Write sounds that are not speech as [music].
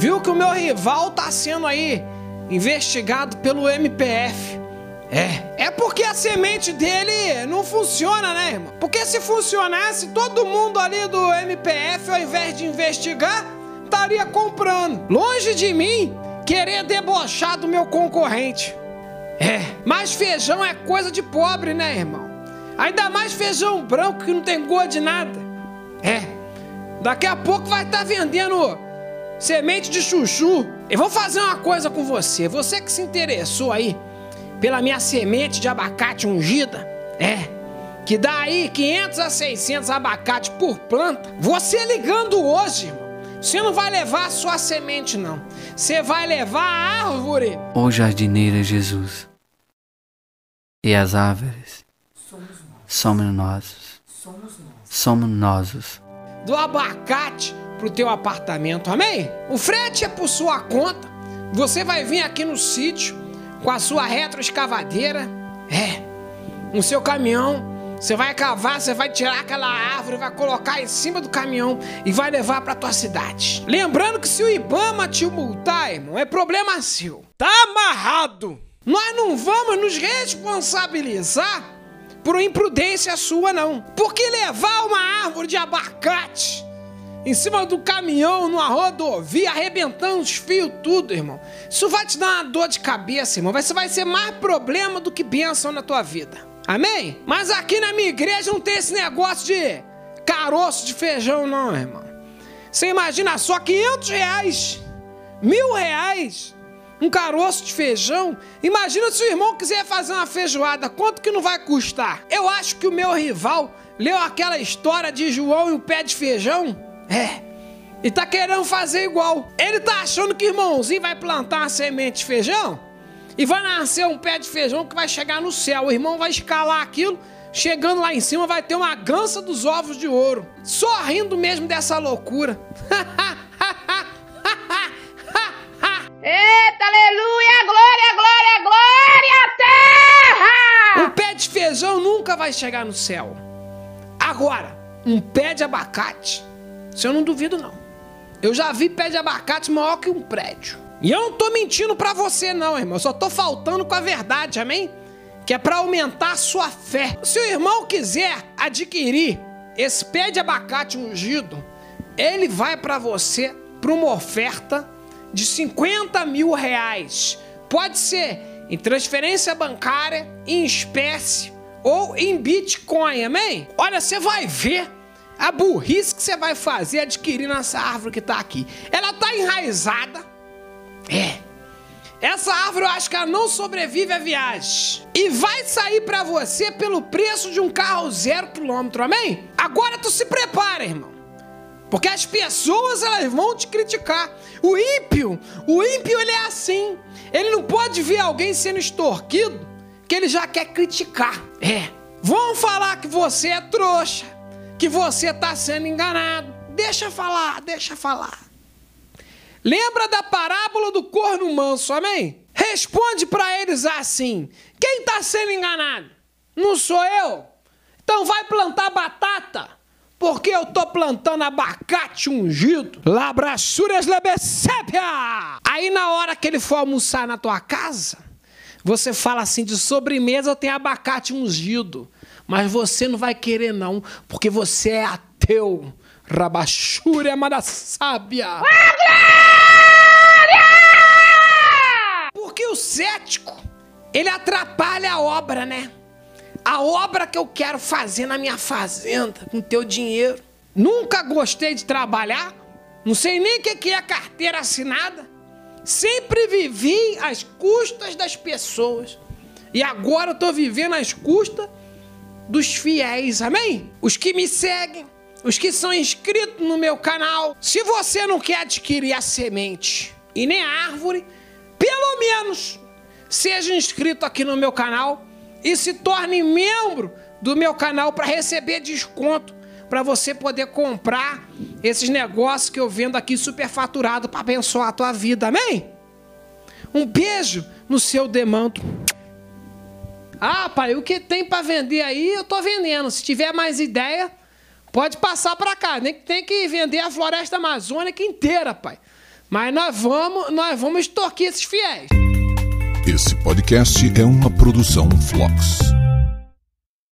viu que o meu rival tá sendo aí investigado pelo MPF. É, é porque a semente dele não funciona, né, irmão? Porque se funcionasse, todo mundo ali do MPF, ao invés de investigar, estaria comprando. Longe de mim querer debochar do meu concorrente. É, mas feijão é coisa de pobre, né, irmão? Ainda mais feijão branco que não tem gosto de nada. É, daqui a pouco vai estar tá vendendo semente de chuchu. Eu vou fazer uma coisa com você. Você que se interessou aí pela minha semente de abacate ungida, é, que dá aí 500 a 600 abacate por planta. Você ligando hoje, irmão, você não vai levar a sua semente, não. Você vai levar a árvore. Ô jardineira Jesus, e as árvores somos nós. Somos nós. Do abacate pro teu apartamento, amém? O frete é por sua conta. Você vai vir aqui no sítio com a sua retroescavadeira, é, no seu caminhão. Você vai cavar, você vai tirar aquela árvore, vai colocar em cima do caminhão e vai levar para tua cidade. Lembrando que se o Ibama te multar, irmão, é problema seu. Tá amarrado. Nós não vamos nos responsabilizar por imprudência sua, não. Porque levar uma árvore de abacate em cima do caminhão, numa rodovia, arrebentando os fios, tudo, irmão. Isso vai te dar uma dor de cabeça, irmão. Isso vai ser mais problema do que bênção na tua vida. Amém? Mas aqui na minha igreja não tem esse negócio de caroço de feijão, não, irmão. Você imagina só 500 reais, mil reais, um caroço de feijão. Imagina se o irmão quiser fazer uma feijoada, quanto que não vai custar? Eu acho que o meu rival leu aquela história de João e o pé de feijão é. E tá querendo fazer igual. Ele tá achando que o irmãozinho vai plantar uma semente de feijão e vai nascer um pé de feijão que vai chegar no céu. O irmão vai escalar aquilo, chegando lá em cima vai ter uma gança dos ovos de ouro. Só rindo mesmo dessa loucura. [laughs] Eita, aleluia, glória, glória, glória, terra! Um pé de feijão nunca vai chegar no céu. Agora, um pé de abacate isso eu não duvido, não. Eu já vi pé de abacate maior que um prédio. E eu não tô mentindo para você, não, irmão. Eu só tô faltando com a verdade, amém? Que é para aumentar a sua fé. Se o irmão quiser adquirir esse pé de abacate ungido, ele vai para você para uma oferta de 50 mil reais. Pode ser em transferência bancária, em espécie ou em Bitcoin, amém? Olha, você vai ver a burrice que você vai fazer adquirindo essa árvore que está aqui. Ela está enraizada. É. Essa árvore eu acho que ela não sobrevive à viagem. E vai sair para você pelo preço de um carro zero quilômetro, amém? Agora tu se prepara, irmão. Porque as pessoas elas vão te criticar. O ímpio, o ímpio ele é assim. Ele não pode ver alguém sendo extorquido que ele já quer criticar. É. Vão falar que você é trouxa que você está sendo enganado. Deixa falar, deixa falar. Lembra da parábola do corno manso, amém? Responde para eles assim: quem está sendo enganado? Não sou eu? Então vai plantar batata, porque eu tô plantando abacate ungido. Labraçuras lebecépia! Aí na hora que ele for almoçar na tua casa, você fala assim: de sobremesa tenho abacate ungido. Mas você não vai querer, não, porque você é ateu. Rabachúria amada sábia. Porque o cético, ele atrapalha a obra, né? A obra que eu quero fazer na minha fazenda, com teu dinheiro. Nunca gostei de trabalhar, não sei nem o que é carteira assinada. Sempre vivi às custas das pessoas. E agora eu estou vivendo às custas dos fiéis, amém? Os que me seguem, os que são inscritos no meu canal. Se você não quer adquirir a semente e nem a árvore, pelo menos seja inscrito aqui no meu canal e se torne membro do meu canal para receber desconto para você poder comprar esses negócios que eu vendo aqui superfaturado para abençoar a tua vida. Amém? Um beijo no seu demando. Ah, pai, o que tem para vender aí, eu tô vendendo. Se tiver mais ideia, pode passar para cá. Nem que tem que vender a floresta amazônica inteira, pai. Mas nós vamos, nós vamos extorquir esses fiéis. Esse podcast é uma produção Flux.